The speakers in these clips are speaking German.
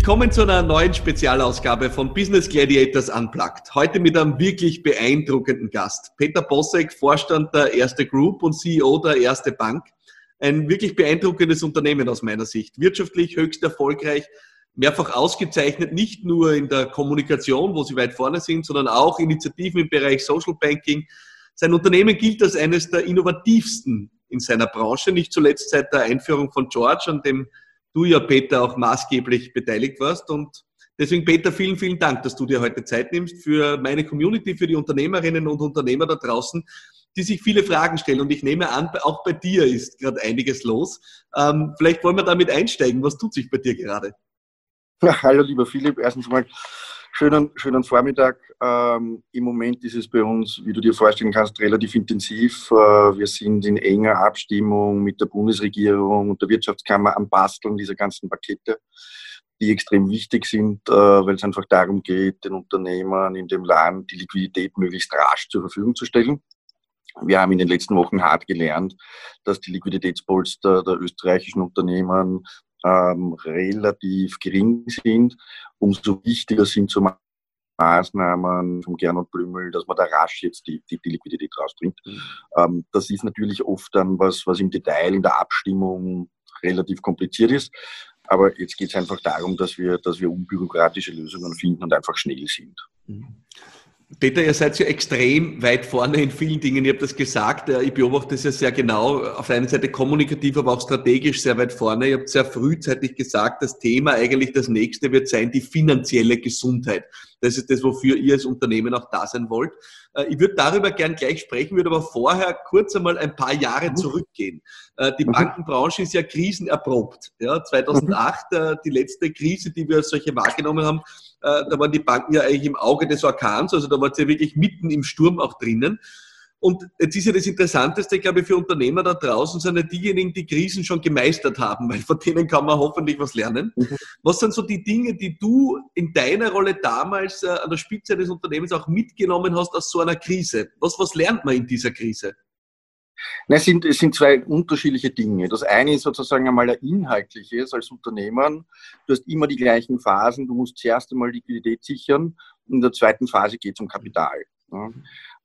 Willkommen zu einer neuen Spezialausgabe von Business Gladiators Unplugged. Heute mit einem wirklich beeindruckenden Gast. Peter Bossek, Vorstand der Erste Group und CEO der Erste Bank. Ein wirklich beeindruckendes Unternehmen aus meiner Sicht. Wirtschaftlich höchst erfolgreich, mehrfach ausgezeichnet, nicht nur in der Kommunikation, wo sie weit vorne sind, sondern auch Initiativen im Bereich Social Banking. Sein Unternehmen gilt als eines der innovativsten in seiner Branche, nicht zuletzt seit der Einführung von George, an dem du ja, Peter, auch maßgeblich beteiligt warst. Und deswegen, Peter, vielen, vielen Dank, dass du dir heute Zeit nimmst für meine Community, für die Unternehmerinnen und Unternehmer da draußen, die sich viele Fragen stellen. Und ich nehme an, auch bei dir ist gerade einiges los. Ähm, vielleicht wollen wir damit einsteigen. Was tut sich bei dir gerade? Ja, hallo, lieber Philipp. Erstens mal schönen, schönen Vormittag. Ähm, Im Moment ist es bei uns, wie du dir vorstellen kannst, relativ intensiv. Äh, wir sind in enger Abstimmung mit der Bundesregierung und der Wirtschaftskammer am Basteln dieser ganzen Pakete, die extrem wichtig sind, äh, weil es einfach darum geht, den Unternehmern in dem Land die Liquidität möglichst rasch zur Verfügung zu stellen. Wir haben in den letzten Wochen hart gelernt, dass die Liquiditätspolster der österreichischen Unternehmen ähm, relativ gering sind. Umso wichtiger sind so Maßnahmen vom Gernot Blümel, dass man da rasch jetzt die, die, die Liquidität rausbringt. Mhm. Ähm, das ist natürlich oft dann was, was im Detail in der Abstimmung relativ kompliziert ist. Aber jetzt geht es einfach darum, dass wir, dass wir unbürokratische Lösungen finden und einfach schnell sind. Mhm. Peter, ihr seid ja extrem weit vorne in vielen Dingen. Ihr habt das gesagt. Ich beobachte es ja sehr genau. Auf der einen Seite kommunikativ, aber auch strategisch sehr weit vorne. Ihr habt sehr frühzeitig gesagt, das Thema eigentlich das nächste wird sein, die finanzielle Gesundheit. Das ist das, wofür ihr als Unternehmen auch da sein wollt. Äh, ich würde darüber gern gleich sprechen, würde aber vorher kurz einmal ein paar Jahre mhm. zurückgehen. Äh, die mhm. Bankenbranche ist ja krisenerprobt. Ja, 2008, mhm. äh, die letzte Krise, die wir als solche wahrgenommen haben, da waren die Banken ja eigentlich im Auge des Orkans, also da war es ja wirklich mitten im Sturm auch drinnen. Und jetzt ist ja das Interessanteste, glaube ich, für Unternehmer da draußen sind ja diejenigen, die Krisen schon gemeistert haben, weil von denen kann man hoffentlich was lernen. Mhm. Was sind so die Dinge, die du in deiner Rolle damals äh, an der Spitze des Unternehmens auch mitgenommen hast aus so einer Krise? Was, was lernt man in dieser Krise? Na, es, sind, es sind zwei unterschiedliche Dinge. Das eine ist sozusagen einmal der inhaltliche, als Unternehmer. Du hast immer die gleichen Phasen. Du musst zuerst einmal Liquidität sichern. und In der zweiten Phase geht es um Kapital. Ja.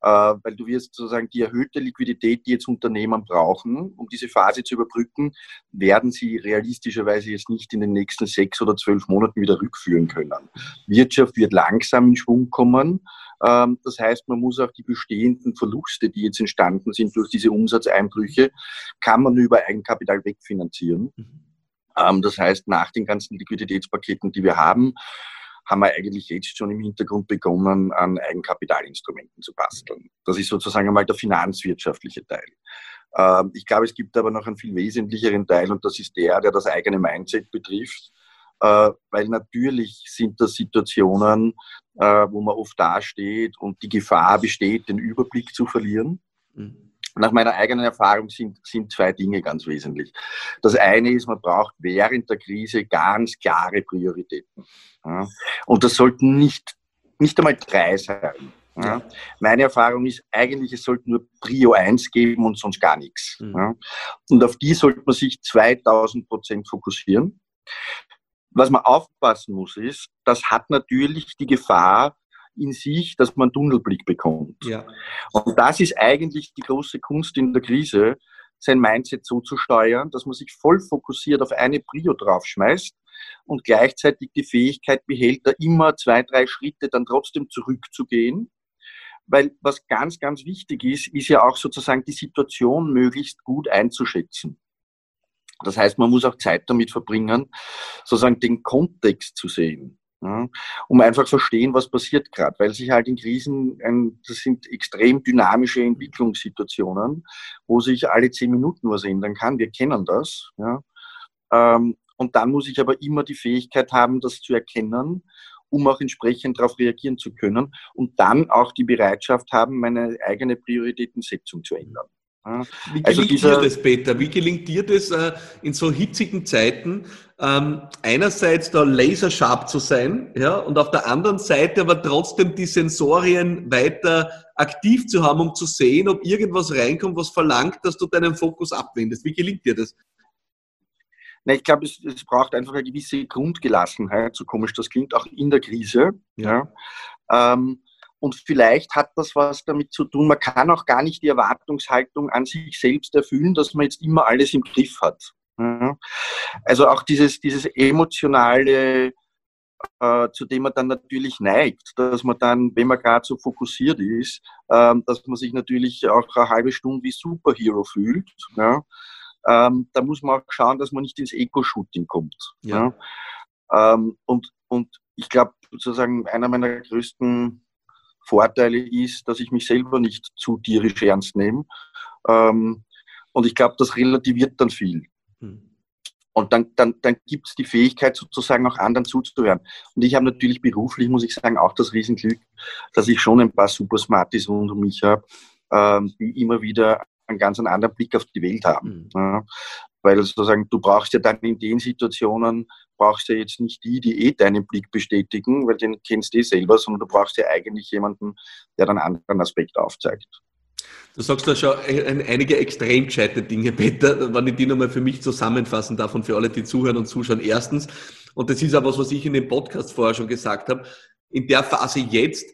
Äh, weil du wirst sozusagen die erhöhte Liquidität, die jetzt Unternehmen brauchen, um diese Phase zu überbrücken, werden sie realistischerweise jetzt nicht in den nächsten sechs oder zwölf Monaten wieder rückführen können. Wirtschaft wird langsam in Schwung kommen. Ähm, das heißt, man muss auch die bestehenden Verluste, die jetzt entstanden sind durch diese Umsatzeinbrüche, kann man über Eigenkapital wegfinanzieren. Mhm. Ähm, das heißt, nach den ganzen Liquiditätspaketen, die wir haben, haben wir eigentlich jetzt schon im Hintergrund begonnen, an Eigenkapitalinstrumenten zu basteln. Das ist sozusagen einmal der finanzwirtschaftliche Teil. Ähm, ich glaube, es gibt aber noch einen viel wesentlicheren Teil und das ist der, der das eigene Mindset betrifft. Äh, weil natürlich sind das Situationen, äh, wo man oft dasteht und die Gefahr besteht, den Überblick zu verlieren. Mhm. Nach meiner eigenen Erfahrung sind, sind zwei Dinge ganz wesentlich. Das eine ist, man braucht während der Krise ganz klare Prioritäten. Ja. Und das sollten nicht, nicht einmal drei sein. Ja. Meine Erfahrung ist eigentlich, es sollte nur Prio 1 geben und sonst gar nichts. Mhm. Ja. Und auf die sollte man sich 2000 Prozent fokussieren. Was man aufpassen muss, ist, das hat natürlich die Gefahr, in sich, dass man Tunnelblick bekommt. Ja. Und das ist eigentlich die große Kunst in der Krise, sein Mindset so zu steuern, dass man sich voll fokussiert auf eine Prio draufschmeißt und gleichzeitig die Fähigkeit behält, da immer zwei, drei Schritte dann trotzdem zurückzugehen. Weil was ganz, ganz wichtig ist, ist ja auch sozusagen die Situation möglichst gut einzuschätzen. Das heißt, man muss auch Zeit damit verbringen, sozusagen den Kontext zu sehen. Ja, um einfach verstehen, was passiert gerade, weil sich halt in Krisen, ein, das sind extrem dynamische Entwicklungssituationen, wo sich alle zehn Minuten was ändern kann. Wir kennen das. Ja. Ähm, und dann muss ich aber immer die Fähigkeit haben, das zu erkennen, um auch entsprechend darauf reagieren zu können und dann auch die Bereitschaft haben, meine eigene Prioritätensetzung zu ändern. Wie also gelingt also dir das, Peter? Wie gelingt dir das äh, in so hitzigen Zeiten, ähm, einerseits da laserscharf zu sein, ja, und auf der anderen Seite aber trotzdem die Sensorien weiter aktiv zu haben, um zu sehen, ob irgendwas reinkommt, was verlangt, dass du deinen Fokus abwendest? Wie gelingt dir das? Na, ich glaube, es, es, braucht einfach eine gewisse Grundgelassenheit, so komisch das klingt, auch in der Krise. Ja. ja. Ähm, und vielleicht hat das was damit zu tun, man kann auch gar nicht die Erwartungshaltung an sich selbst erfüllen, dass man jetzt immer alles im Griff hat. Also auch dieses, dieses emotionale, äh, zu dem man dann natürlich neigt, dass man dann, wenn man gerade so fokussiert ist, äh, dass man sich natürlich auch eine halbe Stunde wie Superhero fühlt. Ja ähm, da muss man auch schauen, dass man nicht ins Eco-Shooting kommt. Ja. ja? Ähm, und, und ich glaube, sozusagen einer meiner größten Vorteile ist, dass ich mich selber nicht zu tierisch ernst nehme. Ähm, und ich glaube, das relativiert dann viel. Hm. Und dann, dann, dann gibt es die Fähigkeit, sozusagen auch anderen zuzuhören. Und ich habe natürlich beruflich, muss ich sagen, auch das Riesenglück, dass ich schon ein paar Super Smarties rund um mich habe, ähm, die immer wieder einen ganz anderen Blick auf die Welt haben. Mhm. Ja, weil sozusagen du brauchst ja dann in den Situationen, brauchst ja jetzt nicht die, die eh deinen Blick bestätigen, weil den kennst du eh selber, sondern du brauchst ja eigentlich jemanden, der dann einen anderen Aspekt aufzeigt. Du sagst da schon einige extrem gescheite Dinge, Peter, wenn ich die nochmal für mich zusammenfassen darf und für alle, die zuhören und zuschauen. Erstens, und das ist auch was, was ich in dem Podcast vorher schon gesagt habe, in der Phase jetzt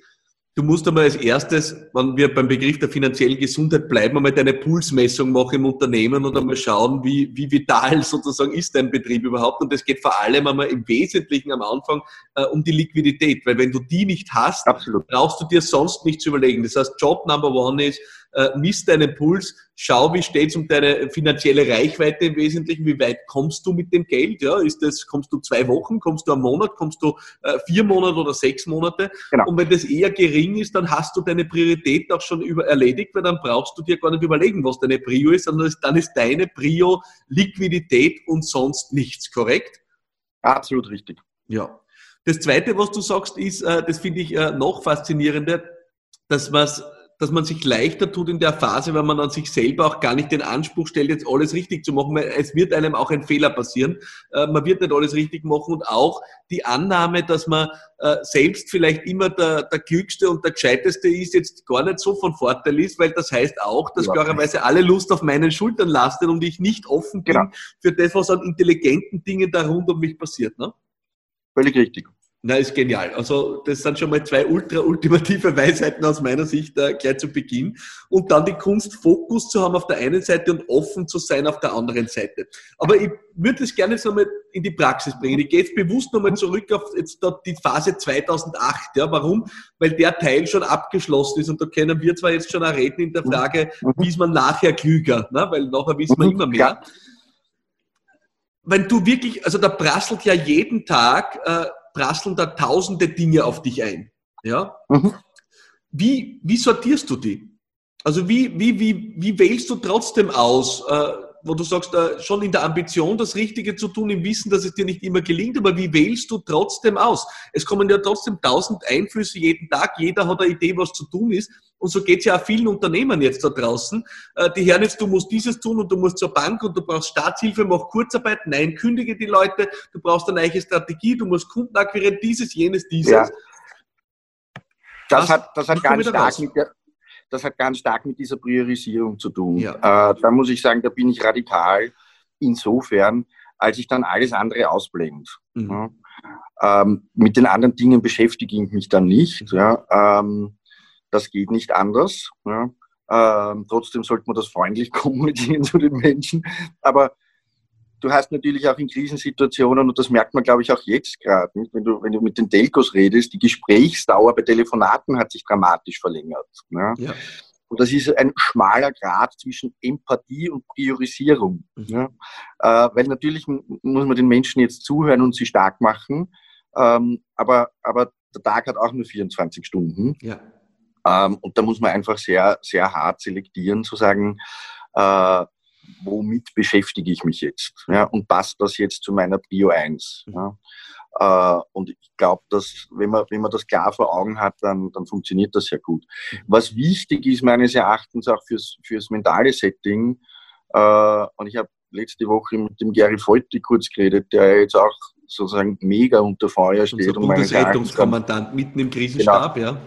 Du musst einmal als erstes, wenn wir beim Begriff der finanziellen Gesundheit bleiben, einmal deine Pulsmessung machen im Unternehmen und einmal schauen, wie, wie vital sozusagen ist dein Betrieb überhaupt. Und das geht vor allem einmal im Wesentlichen am Anfang äh, um die Liquidität, weil wenn du die nicht hast, Absolut. brauchst du dir sonst nichts überlegen. Das heißt, Job Number One ist, äh, misst deinen Puls, schau, wie steht's um deine finanzielle Reichweite im Wesentlichen, wie weit kommst du mit dem Geld, ja, ist das, kommst du zwei Wochen, kommst du einen Monat, kommst du äh, vier Monate oder sechs Monate genau. und wenn das eher gering ist, dann hast du deine Priorität auch schon über erledigt, weil dann brauchst du dir gar nicht überlegen, was deine Prio ist, sondern dann ist deine Prio Liquidität und sonst nichts, korrekt? Absolut richtig. Ja. Das zweite, was du sagst, ist, äh, das finde ich äh, noch faszinierender, dass man dass man sich leichter tut in der Phase, wenn man an sich selber auch gar nicht den Anspruch stellt, jetzt alles richtig zu machen, weil es wird einem auch ein Fehler passieren. Äh, man wird nicht alles richtig machen und auch die Annahme, dass man äh, selbst vielleicht immer der, der Klügste und der Gescheiteste ist, jetzt gar nicht so von Vorteil ist, weil das heißt auch, dass klarerweise alle Lust auf meinen Schultern lastet und ich nicht offen bin genau. für das, was an intelligenten Dingen da rund um mich passiert. Ne? Völlig richtig. Na, ist genial. Also das sind schon mal zwei ultra ultimative Weisheiten aus meiner Sicht äh, gleich zu Beginn. Und dann die Kunst, Fokus zu haben auf der einen Seite und offen zu sein auf der anderen Seite. Aber ich würde es gerne jetzt nochmal in die Praxis bringen. Ich gehe jetzt bewusst nochmal zurück auf jetzt die Phase 2008. Ja, warum? Weil der Teil schon abgeschlossen ist und da können wir zwar jetzt schon auch reden in der Frage, mhm. wie ist man nachher klüger, ne? weil nachher wissen wir mhm. immer mehr. Wenn du wirklich, also da prasselt ja jeden Tag äh, prasseln da tausende Dinge auf dich ein. Ja? Mhm. Wie, wie sortierst du die? Also wie, wie, wie, wie wählst du trotzdem aus, äh, wo du sagst, äh, schon in der Ambition, das Richtige zu tun, im Wissen, dass es dir nicht immer gelingt, aber wie wählst du trotzdem aus? Es kommen ja trotzdem tausend Einflüsse jeden Tag, jeder hat eine Idee, was zu tun ist. Und so geht es ja auch vielen Unternehmen jetzt da draußen. Äh, die hören jetzt, du musst dieses tun und du musst zur Bank und du brauchst Staatshilfe, mach Kurzarbeit. Nein, kündige die Leute. Du brauchst eine neue Strategie, du musst Kunden akquirieren, dieses, jenes, dieses. Ja. Das, das, hat, das hat ganz stark mit der, das hat ganz stark mit dieser Priorisierung zu tun. Ja. Äh, da muss ich sagen, da bin ich radikal insofern, als ich dann alles andere ausblende. Mhm. Ja. Ähm, mit den anderen Dingen beschäftige ich mich dann nicht. Mhm. Ja. Ähm, das geht nicht anders. Ähm, trotzdem sollte man das freundlich kommunizieren zu den Menschen. Aber du hast natürlich auch in Krisensituationen, und das merkt man, glaube ich, auch jetzt gerade, wenn du, wenn du mit den Telcos redest, die Gesprächsdauer bei Telefonaten hat sich dramatisch verlängert. Ja. ja. Und das ist ein schmaler Grad zwischen Empathie und Priorisierung. Mhm. Ja. Äh, weil natürlich muss man den Menschen jetzt zuhören und sie stark machen, ähm, aber, aber der Tag hat auch nur 24 Stunden. Ja. Ähm, und da muss man einfach sehr, sehr hart selektieren, zu sagen, äh, womit beschäftige ich mich jetzt? Ja, und passt das jetzt zu meiner Prio 1? Mhm. Ja? Äh, und ich glaube, dass wenn man, wenn man das klar vor Augen hat, dann, dann funktioniert das sehr gut. Mhm. Was wichtig ist meines Erachtens auch fürs, fürs mentale Setting, äh, und ich habe letzte Woche mit dem Gary Folti kurz geredet, der jetzt auch sozusagen mega unter Feuer steht. Unser Bundesrettungskommandant mitten im Krisenstab, genau. ja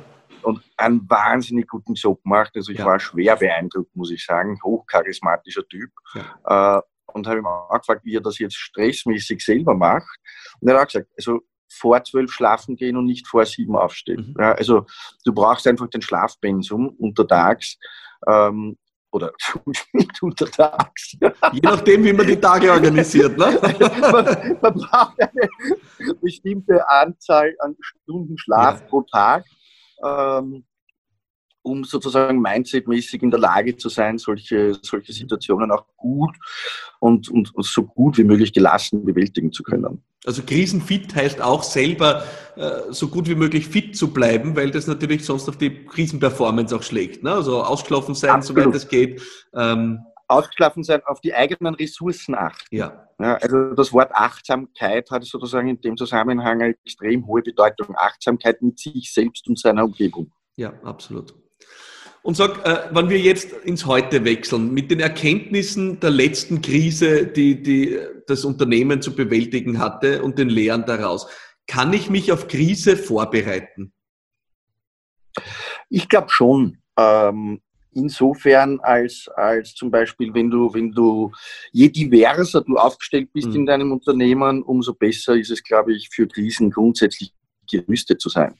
und einen wahnsinnig guten Job macht. Also ich ja. war schwer beeindruckt, muss ich sagen. Hochcharismatischer Typ. Ja. Äh, und habe ihm auch gefragt, wie er das jetzt stressmäßig selber macht. Und er hat auch gesagt, also vor zwölf schlafen gehen und nicht vor sieben aufstehen. Mhm. Ja, also du brauchst einfach den Schlafpensum untertags ähm, oder nicht untertags. Je nachdem, wie man die Tage organisiert. Ne? man, man, braucht eine bestimmte Anzahl an Stunden Schlaf ja. pro Tag. Ähm, um sozusagen mindsetmäßig in der Lage zu sein, solche, solche Situationen auch gut und, und, so gut wie möglich gelassen bewältigen zu können. Also krisenfit heißt auch selber äh, so gut wie möglich fit zu bleiben, weil das natürlich sonst auf die Krisenperformance auch schlägt. Ne? Also ausgeschlafen sein, Absolut. soweit es geht. Ähm, ausgeschlafen sein, auf die eigenen Ressourcen achten. Ja. Ja. Also das Wort Achtsamkeit hat sozusagen in dem Zusammenhang eine extrem hohe Bedeutung. Achtsamkeit mit sich selbst und seiner Umgebung. Ja, absolut. Und sag, äh, wenn wir jetzt ins Heute wechseln, mit den Erkenntnissen der letzten Krise, die, die das Unternehmen zu bewältigen hatte und den Lehren daraus, kann ich mich auf Krise vorbereiten? Ich glaube schon. Ähm, insofern als, als zum Beispiel, wenn du, wenn du, je diverser du aufgestellt bist mhm. in deinem Unternehmen, umso besser ist es, glaube ich, für Krisen grundsätzlich gerüstet zu sein.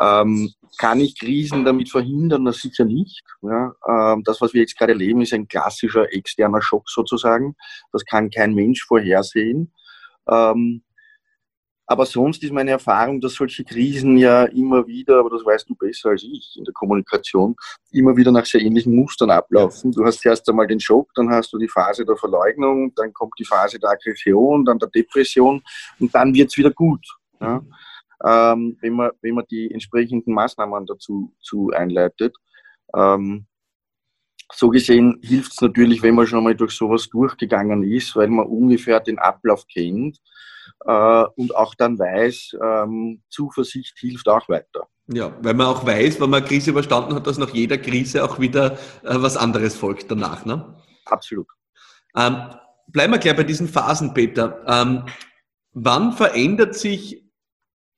Ähm, kann ich Krisen damit verhindern? Na sicher nicht. Ja, ähm, das, was wir jetzt gerade erleben, ist ein klassischer externer Schock sozusagen. Das kann kein Mensch vorhersehen. Ähm, aber sonst ist meine Erfahrung, dass solche Krisen ja immer wieder, aber das weißt du besser als ich in der Kommunikation, immer wieder nach sehr ähnlichen Mustern ablaufen. Du hast erst einmal den Schock, dann hast du die Phase der Verleugnung, dann kommt die Phase der Aggression, dann der Depression und dann wird es wieder gut. Ja ähm, wenn, man, wenn man die entsprechenden Maßnahmen dazu zu einleitet. Ähm, so gesehen hilft es natürlich, wenn man schon mal durch sowas durchgegangen ist, weil man ungefähr den Ablauf kennt äh, und auch dann weiß, ähm, Zuversicht hilft auch weiter. Ja, weil man auch weiß, wenn man eine Krise überstanden hat, dass nach jeder Krise auch wieder äh, was anderes folgt danach. Ne? Absolut. Ähm, bleiben wir gleich bei diesen Phasen, Peter. Ähm, wann verändert sich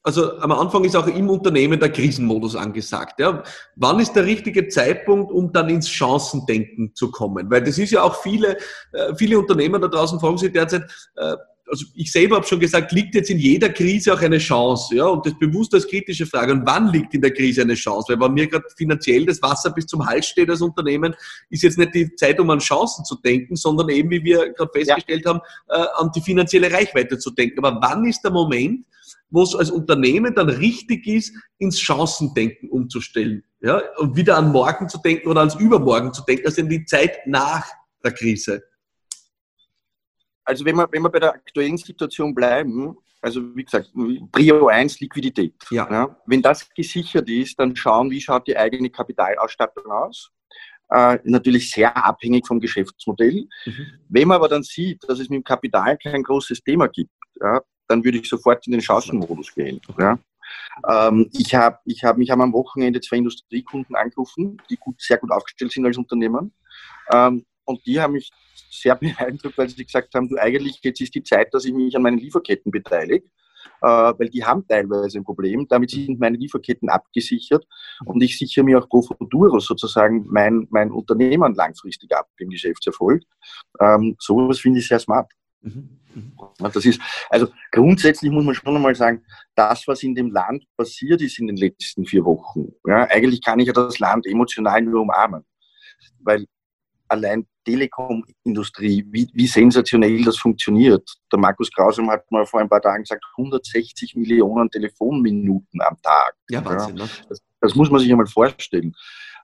also am Anfang ist auch im Unternehmen der Krisenmodus angesagt. Ja. Wann ist der richtige Zeitpunkt, um dann ins Chancendenken zu kommen? Weil das ist ja auch viele, äh, viele Unternehmer da draußen fragen sich derzeit, äh, also ich selber habe schon gesagt, liegt jetzt in jeder Krise auch eine Chance, ja, und das bewusst als kritische Frage. Und wann liegt in der Krise eine Chance? Weil wenn mir gerade finanziell das Wasser bis zum Hals steht als Unternehmen, ist jetzt nicht die Zeit, um an Chancen zu denken, sondern eben, wie wir gerade festgestellt ja. haben, äh, an die finanzielle Reichweite zu denken. Aber wann ist der Moment, wo es als Unternehmen dann richtig ist, ins Chancendenken umzustellen. Ja? Und wieder an morgen zu denken oder ans Übermorgen zu denken, also in die Zeit nach der Krise. Also wenn wir, wenn wir bei der aktuellen Situation bleiben, also wie gesagt, Prio 1 Liquidität. Ja. ja. Wenn das gesichert ist, dann schauen, wie schaut die eigene Kapitalausstattung aus. Äh, natürlich sehr abhängig vom Geschäftsmodell. Mhm. Wenn man aber dann sieht, dass es mit dem Kapital kein großes Thema gibt, ja, dann würde ich sofort in den Chancenmodus gehen. Ja. Ähm, ich habe ich hab mich am Wochenende zwei Industriekunden angerufen, die gut, sehr gut aufgestellt sind als Unternehmen. Ähm, und die haben mich sehr beeindruckt, weil sie gesagt haben, du eigentlich, jetzt ist die Zeit, dass ich mich an meinen Lieferketten beteilige. Äh, weil die haben teilweise ein Problem. Damit sind meine Lieferketten abgesichert und ich sichere mir auch pro futuro sozusagen mein, mein Unternehmen langfristig ab im Geschäftserfolg. Ähm, sowas finde ich sehr smart. Mhm. Das ist, also grundsätzlich muss man schon einmal sagen, das, was in dem Land passiert ist in den letzten vier Wochen, ja, eigentlich kann ich ja das Land emotional nur umarmen. Weil allein Telekom-Industrie, wie, wie sensationell das funktioniert. Der Markus Krausum hat mal vor ein paar Tagen gesagt, 160 Millionen Telefonminuten am Tag. Ja, Wahnsinn. Ne? das, das muss man sich einmal vorstellen.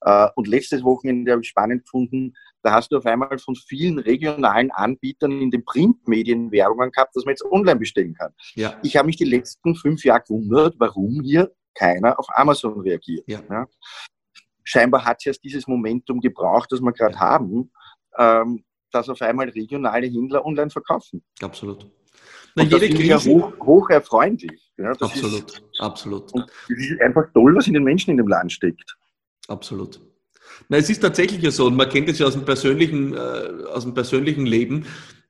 Äh, und letztes Wochenende habe ich spannend gefunden, da hast du auf einmal von vielen regionalen Anbietern in den Printmedien Werbungen gehabt, dass man jetzt online bestellen kann. Ja. Ich habe mich die letzten fünf Jahre gewundert, warum hier keiner auf Amazon reagiert. Ja. Ja. Scheinbar hat es erst dieses Momentum gebraucht, das wir gerade haben, ähm, dass auf einmal regionale Händler online verkaufen. Absolut. Na, und jede Krise ja hoch, hoch erfreulich. Ja, absolut, ist, absolut. Und es ist einfach toll, was in den Menschen in dem Land steckt. Absolut. Na, es ist tatsächlich ja so, und man kennt es ja aus dem persönlichen, äh, aus dem persönlichen Leben,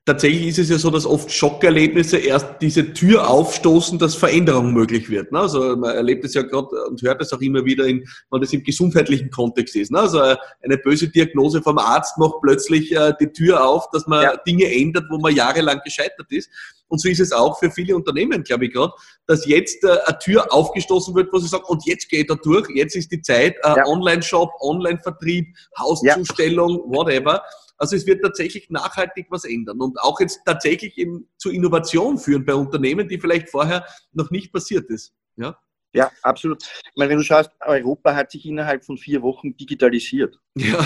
tatsächlich ist es ja so, dass oft Schockerlebnisse erst diese Tür aufstoßen, dass Veränderung möglich wird. Ne? Also man erlebt es ja gerade und hört es auch immer wieder, in, wenn das im gesundheitlichen Kontext ist. Ne? Also eine böse Diagnose vom Arzt macht plötzlich äh, die Tür auf, dass man ja. Dinge ändert, wo man jahrelang gescheitert ist. Und so ist es auch für viele Unternehmen, glaube ich gerade, dass jetzt äh, eine Tür aufgestoßen wird, wo sie sagen, und jetzt geht er durch, jetzt ist die Zeit, äh, ja. Online-Shop, Online-Vertrieb, Hauszustellung, ja. whatever. Also es wird tatsächlich nachhaltig was ändern und auch jetzt tatsächlich eben zu Innovation führen bei Unternehmen, die vielleicht vorher noch nicht passiert ist. Ja? Ja, absolut. Ich meine, wenn du schaust, Europa hat sich innerhalb von vier Wochen digitalisiert. Ja.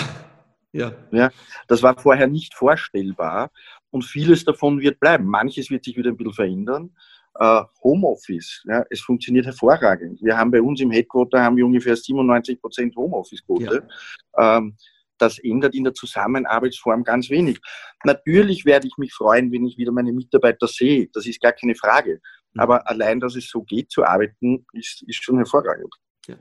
Ja. ja. Das war vorher nicht vorstellbar und vieles davon wird bleiben. Manches wird sich wieder ein bisschen verändern. Uh, Homeoffice, ja, es funktioniert hervorragend. Wir haben bei uns im Headquarter haben wir ungefähr 97 Prozent Homeoffice-Quote. Ja. Ähm, das ändert in der Zusammenarbeitsform ganz wenig. Natürlich werde ich mich freuen, wenn ich wieder meine Mitarbeiter sehe. Das ist gar keine Frage. Mhm. Aber allein, dass es so geht zu arbeiten, ist, ist schon hervorragend. Ja.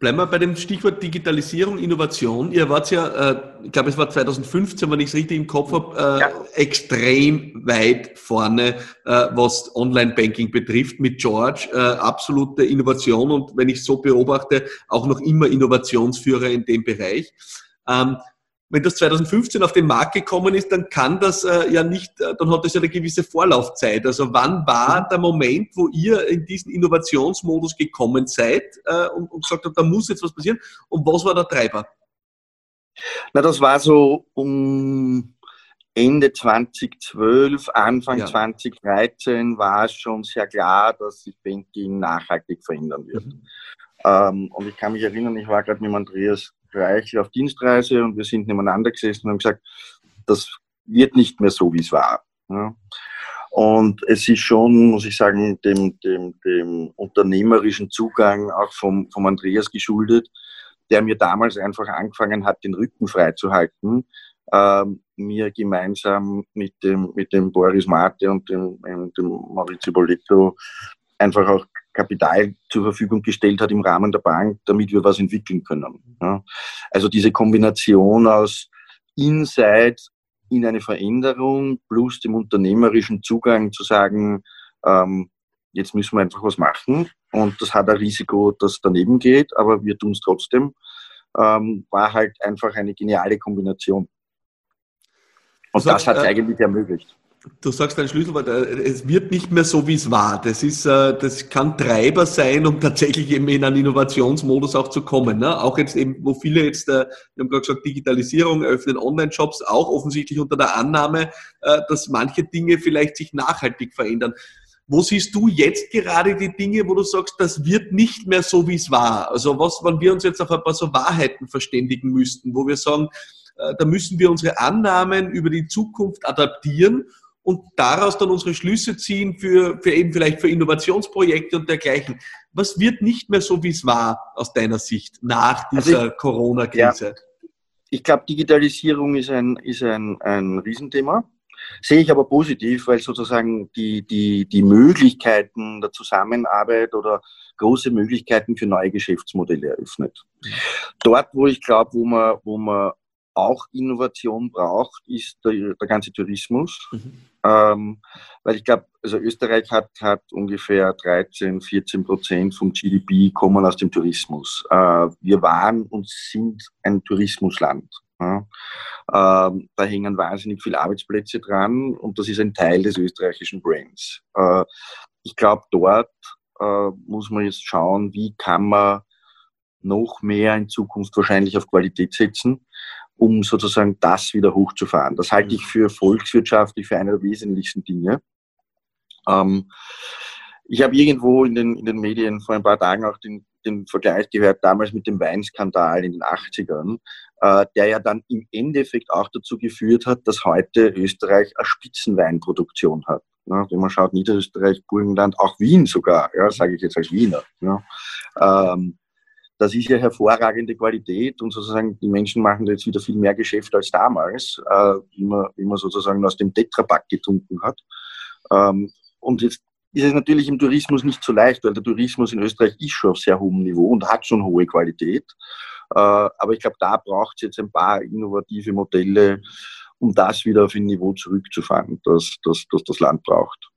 Bleiben wir bei dem Stichwort Digitalisierung, Innovation. Ihr wart ja, äh, ich glaube, es war 2015, wenn ich es richtig im Kopf habe, äh, ja. extrem weit vorne, äh, was Online-Banking betrifft, mit George. Äh, absolute Innovation und wenn ich so beobachte, auch noch immer Innovationsführer in dem Bereich. Ähm, wenn das 2015 auf den Markt gekommen ist, dann kann das äh, ja nicht, äh, dann hat das ja eine gewisse Vorlaufzeit. Also wann war mhm. der Moment, wo ihr in diesen Innovationsmodus gekommen seid äh, und, und gesagt habt, da muss jetzt was passieren? Und was war der Treiber? Na, das war so um Ende 2012, Anfang ja. 2013 war es schon sehr klar, dass sich Banking nachhaltig verändern wird. Mhm. Ähm, und ich kann mich erinnern, ich war gerade mit Andreas Reich auf Dienstreise und wir sind nebeneinander gesessen und haben gesagt, das wird nicht mehr so, wie es war. Ja. Und es ist schon, muss ich sagen, dem, dem, dem unternehmerischen Zugang auch vom, vom Andreas geschuldet, der mir damals einfach angefangen hat, den Rücken freizuhalten, äh, mir gemeinsam mit dem, mit dem Boris Mate und dem, dem Maurizio Boletto einfach auch Kapital zur Verfügung gestellt hat im Rahmen der Bank, damit wir was entwickeln können. Ja. Also diese Kombination aus Insight in eine Veränderung plus dem unternehmerischen Zugang zu sagen, ähm, jetzt müssen wir einfach was machen und das hat ein Risiko, dass daneben geht, aber wir tun es trotzdem, ähm, war halt einfach eine geniale Kombination. Und das, das hat es äh, eigentlich ermöglicht. Du sagst ein Schlüsselwort, äh, es wird nicht mehr so, wie es war. Das ist, äh, das kann Treiber sein, um tatsächlich eben in einen Innovationsmodus auch zu kommen. Ne? Auch jetzt eben, wo viele jetzt, äh, wir haben gerade gesagt, Digitalisierung, eröffnen Online-Shops, auch offensichtlich unter der Annahme, dass manche Dinge vielleicht sich nachhaltig verändern. Wo siehst du jetzt gerade die Dinge, wo du sagst, das wird nicht mehr so, wie es war? Also was, wenn wir uns jetzt auf ein paar so Wahrheiten verständigen müssten, wo wir sagen, da müssen wir unsere Annahmen über die Zukunft adaptieren und daraus dann unsere Schlüsse ziehen für, für eben vielleicht für Innovationsprojekte und dergleichen. Was wird nicht mehr so, wie es war aus deiner Sicht nach also dieser also Corona-Krise? Ja, ich glaube, Digitalisierung ist ein, ist ein, ein Riesenthema. Sehe ich aber positiv, weil sozusagen die, die, die Möglichkeiten der Zusammenarbeit oder große Möglichkeiten für neue Geschäftsmodelle eröffnet. Dort, wo ich glaube, wo man, wo man auch Innovation braucht, ist der, der ganze Tourismus. Mhm. Ähm, weil ich glaube, also Österreich hat, hat ungefähr 13, 14 Prozent vom GDP kommen aus dem Tourismus. Äh, wir waren und sind ein Tourismusland. Ja. Ähm, da hängen wahnsinnig viele Arbeitsplätze dran und das ist ein Teil des österreichischen Brands. Äh, ich glaube, dort äh, muss man jetzt schauen, wie kann man noch mehr in Zukunft wahrscheinlich auf Qualität setzen um sozusagen das wieder hochzufahren. Das halte ich für volkswirtschaftlich für eine der wesentlichsten Dinge. Ähm, ich habe irgendwo in den, in den Medien vor ein paar Tagen auch den, den Vergleich gehört, damals mit dem Weinskandal in den 80ern, äh, der ja dann im Endeffekt auch dazu geführt hat, dass heute Österreich eine Spitzenweinproduktion hat. Ja, wenn man schaut, Niederösterreich, Burgenland, auch Wien sogar, ja, sage ich jetzt als Wiener. Ja. Ähm, das ist ja hervorragende Qualität und sozusagen die Menschen machen jetzt wieder viel mehr Geschäft als damals, äh, wie, man, wie man sozusagen aus dem Tetrapack getrunken hat. Ähm, und jetzt ist es natürlich im Tourismus nicht so leicht, weil der Tourismus in Österreich ist schon auf sehr hohem Niveau und hat schon hohe Qualität. Äh, aber ich glaube, da braucht es jetzt ein paar innovative Modelle, um das wieder auf ein Niveau zurückzufahren, das das, das, das Land braucht.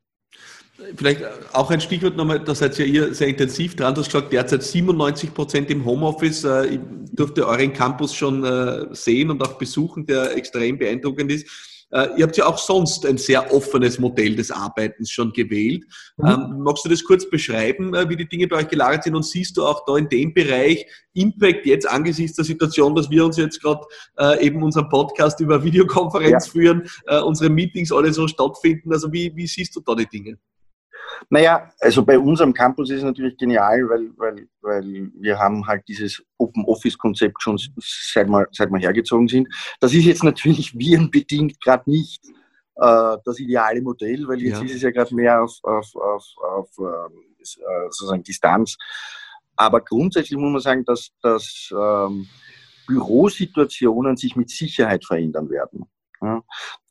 Vielleicht auch ein Stichwort nochmal, da seid ja ihr sehr intensiv dran. Du hast gesagt, derzeit 97 Prozent im Homeoffice. Äh, ich durfte euren Campus schon äh, sehen und auch besuchen, der extrem beeindruckend ist. Äh, ihr habt ja auch sonst ein sehr offenes Modell des Arbeitens schon gewählt. Mhm. Ähm, magst du das kurz beschreiben, wie die Dinge bei euch gelagert sind? Und siehst du auch da in dem Bereich Impact jetzt angesichts der Situation, dass wir uns jetzt gerade eben unseren Podcast über Videokonferenz ja. führen, unsere Meetings alle so stattfinden? Also wie, wie siehst du da die Dinge? Naja, also bei unserem Campus ist es natürlich genial, weil, weil, weil wir haben halt dieses Open Office Konzept schon seit wir, seit wir hergezogen sind. Das ist jetzt natürlich virenbedingt gerade nicht äh, das ideale Modell, weil jetzt ja. ist es ja gerade mehr auf, auf, auf, auf äh, sozusagen Distanz. Aber grundsätzlich muss man sagen, dass, dass ähm, Bürosituationen sich mit Sicherheit verändern werden. Ja,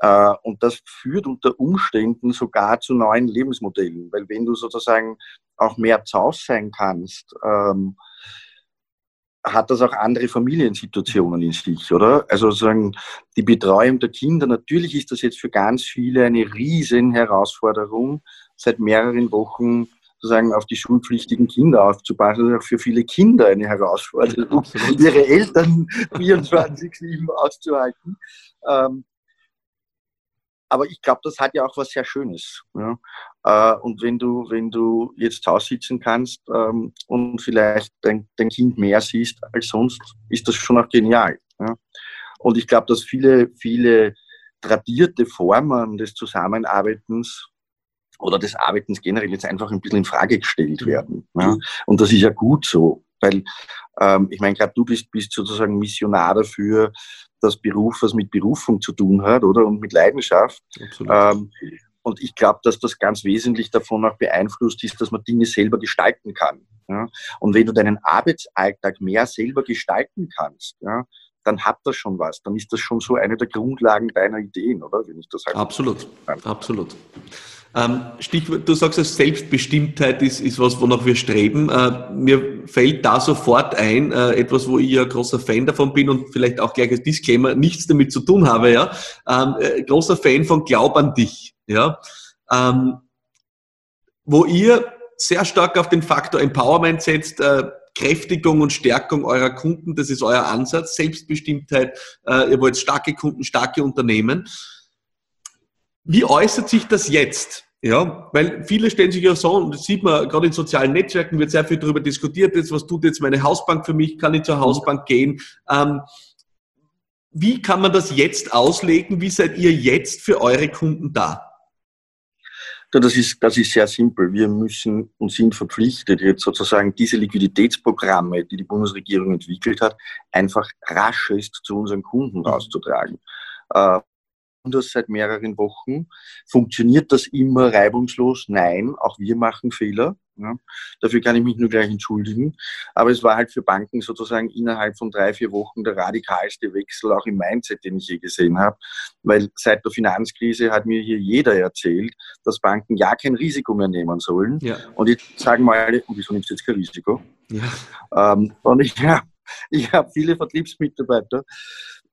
äh, und das führt unter Umständen sogar zu neuen Lebensmodellen, weil wenn du sozusagen auch mehr zu Hause sein kannst, ähm, hat das auch andere Familiensituationen in sich, oder? Also sozusagen die Betreuung der Kinder, natürlich ist das jetzt für ganz viele eine riesen Herausforderung, seit mehreren Wochen sozusagen auf die schulpflichtigen Kinder aufzupassen, das ist auch für viele Kinder eine Herausforderung, Absolut. ihre Eltern 24-7 auszuhalten. Ähm, aber ich glaube, das hat ja auch was sehr Schönes. Ja? Äh, und wenn du, wenn du jetzt zu Hause sitzen kannst ähm, und vielleicht dein, dein Kind mehr siehst als sonst, ist das schon auch genial. Ja? Und ich glaube, dass viele, viele tradierte Formen des Zusammenarbeitens oder des Arbeitens generell jetzt einfach ein bisschen in Frage gestellt werden. Ja? Und das ist ja gut so, weil ähm, ich meine, gerade du bist, bist sozusagen Missionar dafür, dass Beruf was mit Berufung zu tun hat, oder? Und mit Leidenschaft. Ähm, und ich glaube, dass das ganz wesentlich davon auch beeinflusst ist, dass man Dinge selber gestalten kann. Ja? Und wenn du deinen Arbeitsalltag mehr selber gestalten kannst, ja, dann hat das schon was. Dann ist das schon so eine der Grundlagen deiner Ideen, oder? Wenn ich das halt absolut, absolut. Ähm, Stichwort, du sagst, Selbstbestimmtheit ist, ist was, wonach wir streben. Äh, mir fällt da sofort ein, äh, etwas, wo ich ja großer Fan davon bin und vielleicht auch gleich als Disclaimer nichts damit zu tun habe, ja. Ähm, äh, großer Fan von Glaub an dich, ja. Ähm, wo ihr sehr stark auf den Faktor Empowerment setzt, Kräftigung und Stärkung eurer Kunden, das ist euer Ansatz, Selbstbestimmtheit, ihr wollt starke Kunden, starke Unternehmen. Wie äußert sich das jetzt? Ja, weil viele stellen sich ja so, und das sieht man gerade in sozialen Netzwerken, wird sehr viel darüber diskutiert, jetzt, was tut jetzt meine Hausbank für mich, kann ich zur Hausbank gehen? Ähm, wie kann man das jetzt auslegen? Wie seid ihr jetzt für eure Kunden da? Das ist, das ist sehr simpel. Wir müssen und sind verpflichtet, jetzt sozusagen diese Liquiditätsprogramme, die die Bundesregierung entwickelt hat, einfach raschest zu unseren Kunden mhm. rauszutragen. Äh, das seit mehreren Wochen. Funktioniert das immer reibungslos? Nein, auch wir machen Fehler. Ja. Dafür kann ich mich nur gleich entschuldigen. Aber es war halt für Banken sozusagen innerhalb von drei, vier Wochen der radikalste Wechsel auch im Mindset, den ich je gesehen habe. Weil seit der Finanzkrise hat mir hier jeder erzählt, dass Banken ja kein Risiko mehr nehmen sollen. Ja. Und jetzt sagen wir alle, und wieso nimmst du jetzt kein Risiko? Ja. Ähm, und ich, ja, ich habe viele Vertriebsmitarbeiter,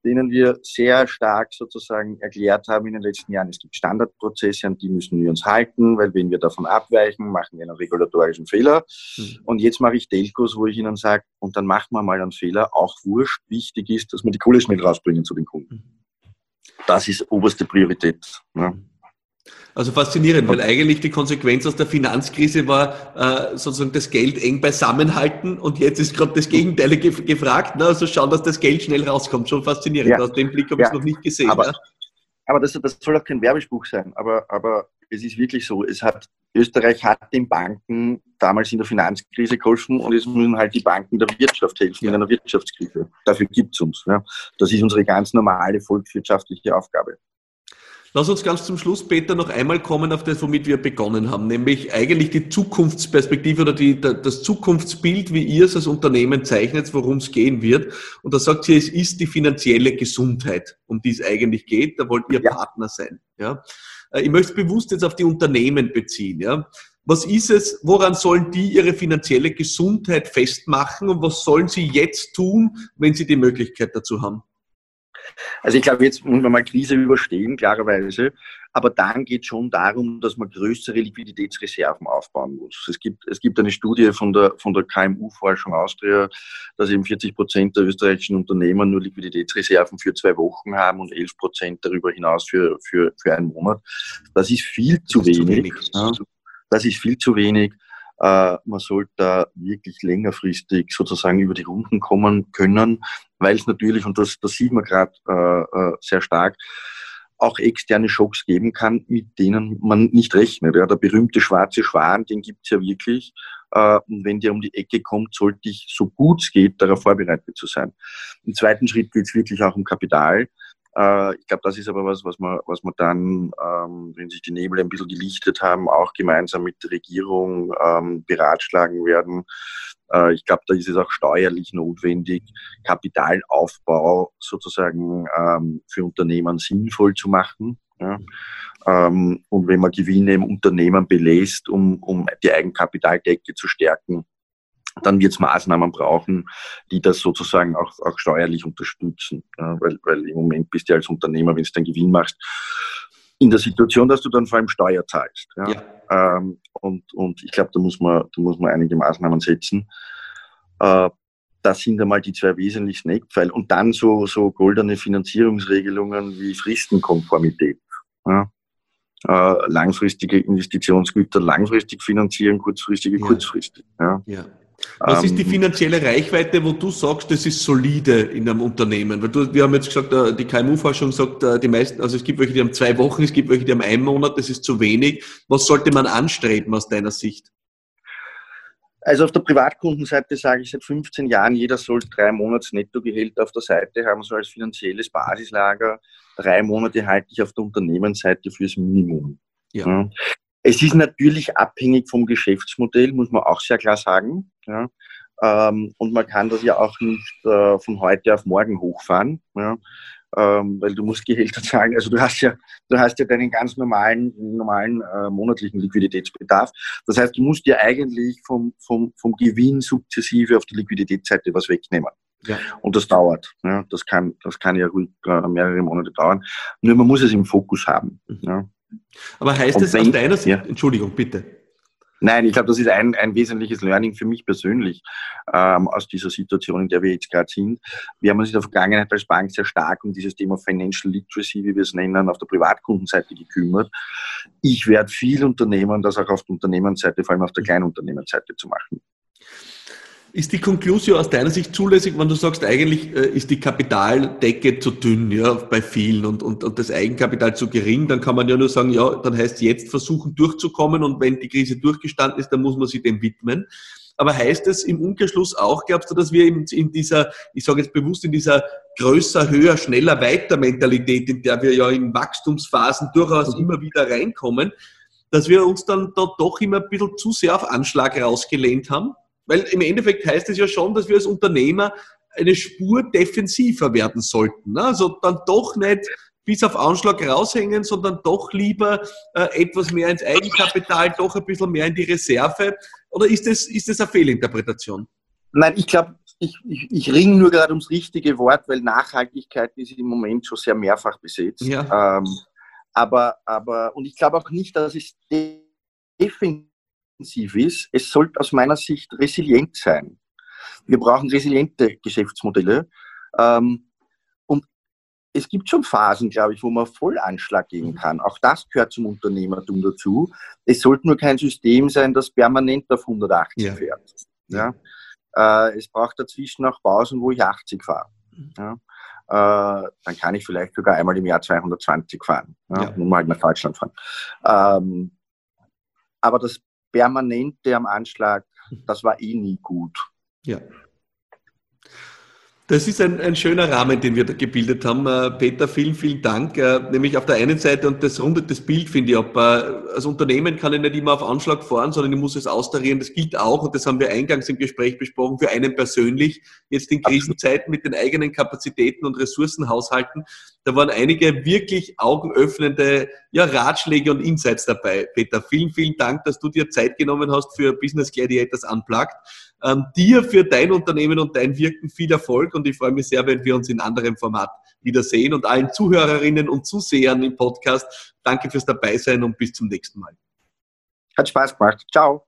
denen wir sehr stark sozusagen erklärt haben in den letzten Jahren, es gibt Standardprozesse, an die müssen wir uns halten, weil wenn wir davon abweichen, machen wir einen regulatorischen Fehler. Mhm. Und jetzt mache ich Telcos, wo ich ihnen sage, und dann machen wir mal einen Fehler, auch wurscht. Wichtig ist, dass wir die Kohle schnell rausbringen zu den Kunden. Mhm. Das ist oberste Priorität. Ja. Also faszinierend, weil eigentlich die Konsequenz aus der Finanzkrise war äh, sozusagen das Geld eng beisammenhalten und jetzt ist gerade das Gegenteil ge gefragt. Ne? Also schauen, dass das Geld schnell rauskommt. Schon faszinierend. Ja. Aus dem Blick habe ich es noch nicht gesehen. Aber, ja? aber das, das, soll auch kein Werbespruch sein. Aber, aber es ist wirklich so. Es hat, Österreich hat den Banken damals in der Finanzkrise geholfen und es müssen halt die Banken der Wirtschaft helfen ja. in einer Wirtschaftskrise. Dafür gibt es uns. Ja? Das ist unsere ganz normale volkswirtschaftliche Aufgabe. Lass uns ganz zum Schluss, Peter, noch einmal kommen auf das, womit wir begonnen haben, nämlich eigentlich die Zukunftsperspektive oder die, das Zukunftsbild, wie ihr es als Unternehmen zeichnet, worum es gehen wird. Und da sagt sie, es ist die finanzielle Gesundheit, um die es eigentlich geht. Da wollt ihr ja. Partner sein. Ja? Äh, ich möchte es bewusst jetzt auf die Unternehmen beziehen. Ja? Was ist es, woran sollen die ihre finanzielle Gesundheit festmachen und was sollen sie jetzt tun, wenn sie die Möglichkeit dazu haben? Also ich glaube, jetzt muss man mal Krise überstehen, klarerweise. Aber dann geht es schon darum, dass man größere Liquiditätsreserven aufbauen muss. Es gibt, es gibt eine Studie von der, von der KMU-Forschung Austria, dass eben 40 Prozent der österreichischen Unternehmen nur Liquiditätsreserven für zwei Wochen haben und 11 Prozent darüber hinaus für, für, für einen Monat. Das ist viel zu wenig. Zu wenig. Ja. Das ist viel zu wenig. Äh, man sollte da wirklich längerfristig sozusagen über die Runden kommen können, weil es natürlich, und das, das sieht man gerade äh, äh, sehr stark, auch externe Schocks geben kann, mit denen man nicht rechnet. Ja, der berühmte schwarze Schwan, den gibt es ja wirklich. Äh, und wenn der um die Ecke kommt, sollte ich, so gut es geht, darauf vorbereitet zu sein. Im zweiten Schritt geht es wirklich auch um Kapital. Äh, ich glaube, das ist aber was, was man, was man dann, ähm, wenn sich die Nebel ein bisschen gelichtet haben, auch gemeinsam mit der Regierung ähm, beratschlagen werden. Äh, ich glaube, da ist es auch steuerlich notwendig, Kapitalaufbau sozusagen ähm, für Unternehmen sinnvoll zu machen. Und wenn man Gewinne im Unternehmen belässt, um, um die Eigenkapitaldecke zu stärken, dann wird es Maßnahmen brauchen, die das sozusagen auch, auch steuerlich unterstützen. Ja, weil, weil im Moment bist du als Unternehmer, wenn du den Gewinn machst, in der Situation, dass du dann vor allem Steuer zahlst. Ja? ja. Ähm, und, und ich glaube, da muss man, da muss man einige Maßnahmen setzen. Äh, das sind einmal die zwei wesentlichen Eckpfeiler. Und dann so, so goldene Finanzierungsregelungen wie Fristenkonformität. Ja? Äh, langfristige Investitionsgüter langfristig finanzieren, kurzfristige ja. kurzfristig. Ja. ja. Was ist die ähm, finanzielle Reichweite, wo du sagst, das ist solide in einem Unternehmen? Weil du, wir haben jetzt gesagt, äh, die KMU-Forschung sagt, äh, die meisten, also es gibt welche, die haben zwei Wochen, es gibt welche, die haben einen Monat, das ist zu wenig. Was sollte man anstreben aus deiner Sicht? Also auf der Privatkundenseite sage ich seit 15 Jahren, jeder soll drei Monats Nettogehälter auf der Seite haben, so als finanzielles Basislager. Drei Monate halte ich auf der Unternehmensseite fürs Minimum. Ja. Es ist natürlich abhängig vom Geschäftsmodell, muss man auch sehr klar sagen. Ja. Ähm, und man kann das ja auch nicht äh, von heute auf morgen hochfahren, ja. ähm, weil du musst Gehälter zahlen. Also du hast ja, du hast ja deinen ganz normalen, normalen äh, monatlichen Liquiditätsbedarf. Das heißt, du musst dir eigentlich vom, vom, vom Gewinn sukzessive auf die Liquiditätsseite was wegnehmen. Ja. Und das dauert. Ja. Das, kann, das kann ja ruhig äh, mehrere Monate dauern. Nur man muss es im Fokus haben. Mhm. Ja. Aber heißt es aus deiner Sicht, ja. Entschuldigung, bitte. Nein, ich glaube, das ist ein, ein wesentliches Learning für mich persönlich ähm, aus dieser Situation, in der wir jetzt gerade sind. Wir haben uns in der Vergangenheit als Bank sehr stark um dieses Thema Financial Literacy, wie wir es nennen, auf der Privatkundenseite gekümmert. Ich werde viel unternehmen, das auch auf der Unternehmensseite, vor allem auf der Kleinunternehmensseite zu machen. Ist die Konklusion aus deiner Sicht zulässig, wenn du sagst, eigentlich äh, ist die Kapitaldecke zu dünn ja, bei vielen und, und, und das Eigenkapital zu gering, dann kann man ja nur sagen, ja, dann heißt es jetzt versuchen durchzukommen und wenn die Krise durchgestanden ist, dann muss man sich dem widmen. Aber heißt es im Umkehrschluss auch, glaubst du, dass wir in, in dieser, ich sage jetzt bewusst, in dieser größer, höher, schneller, weiter Mentalität, in der wir ja in Wachstumsphasen durchaus mhm. immer wieder reinkommen, dass wir uns dann da doch immer ein bisschen zu sehr auf Anschlag rausgelehnt haben? Weil im Endeffekt heißt es ja schon, dass wir als Unternehmer eine Spur defensiver werden sollten. Ne? Also dann doch nicht bis auf Anschlag raushängen, sondern doch lieber äh, etwas mehr ins Eigenkapital, doch ein bisschen mehr in die Reserve. Oder ist das, ist das eine Fehlinterpretation? Nein, ich glaube, ich, ich, ich ringe nur gerade ums richtige Wort, weil Nachhaltigkeit ist im Moment schon sehr mehrfach besetzt. Ja. Ähm, aber, aber, und ich glaube auch nicht, dass es definitiv intensiv ist, es sollte aus meiner Sicht resilient sein. Wir brauchen resiliente Geschäftsmodelle. Ähm, und es gibt schon Phasen, glaube ich, wo man Vollanschlag geben kann. Auch das gehört zum Unternehmertum dazu. Es sollte nur kein System sein, das permanent auf 180 ja. fährt. Ja? Äh, es braucht dazwischen auch Pausen, wo ich 80 fahre. Ja? Äh, dann kann ich vielleicht sogar einmal im Jahr 220 fahren ja? ja. und mal nach Deutschland fahren. Ähm, aber das Permanente am Anschlag, das war eh nie gut. Ja. Das ist ein, ein schöner Rahmen, den wir da gebildet haben. Äh, Peter, vielen, vielen Dank. Äh, nämlich auf der einen Seite, und das rundet das Bild, finde ich, ob, äh, als Unternehmen kann ich nicht immer auf Anschlag fahren, sondern ich muss es austarieren. Das gilt auch, und das haben wir eingangs im Gespräch besprochen, für einen persönlich, jetzt in Krisenzeiten mit den eigenen Kapazitäten und Ressourcen haushalten. Da waren einige wirklich augenöffnende ja, Ratschläge und Insights dabei. Peter, vielen, vielen Dank, dass du dir Zeit genommen hast für Business Gladiators Unplugged. Ähm, dir für dein Unternehmen und dein Wirken viel Erfolg und ich freue mich sehr, wenn wir uns in anderem Format wiedersehen und allen Zuhörerinnen und Zusehern im Podcast. Danke fürs Dabeisein und bis zum nächsten Mal. Hat Spaß gemacht. Ciao.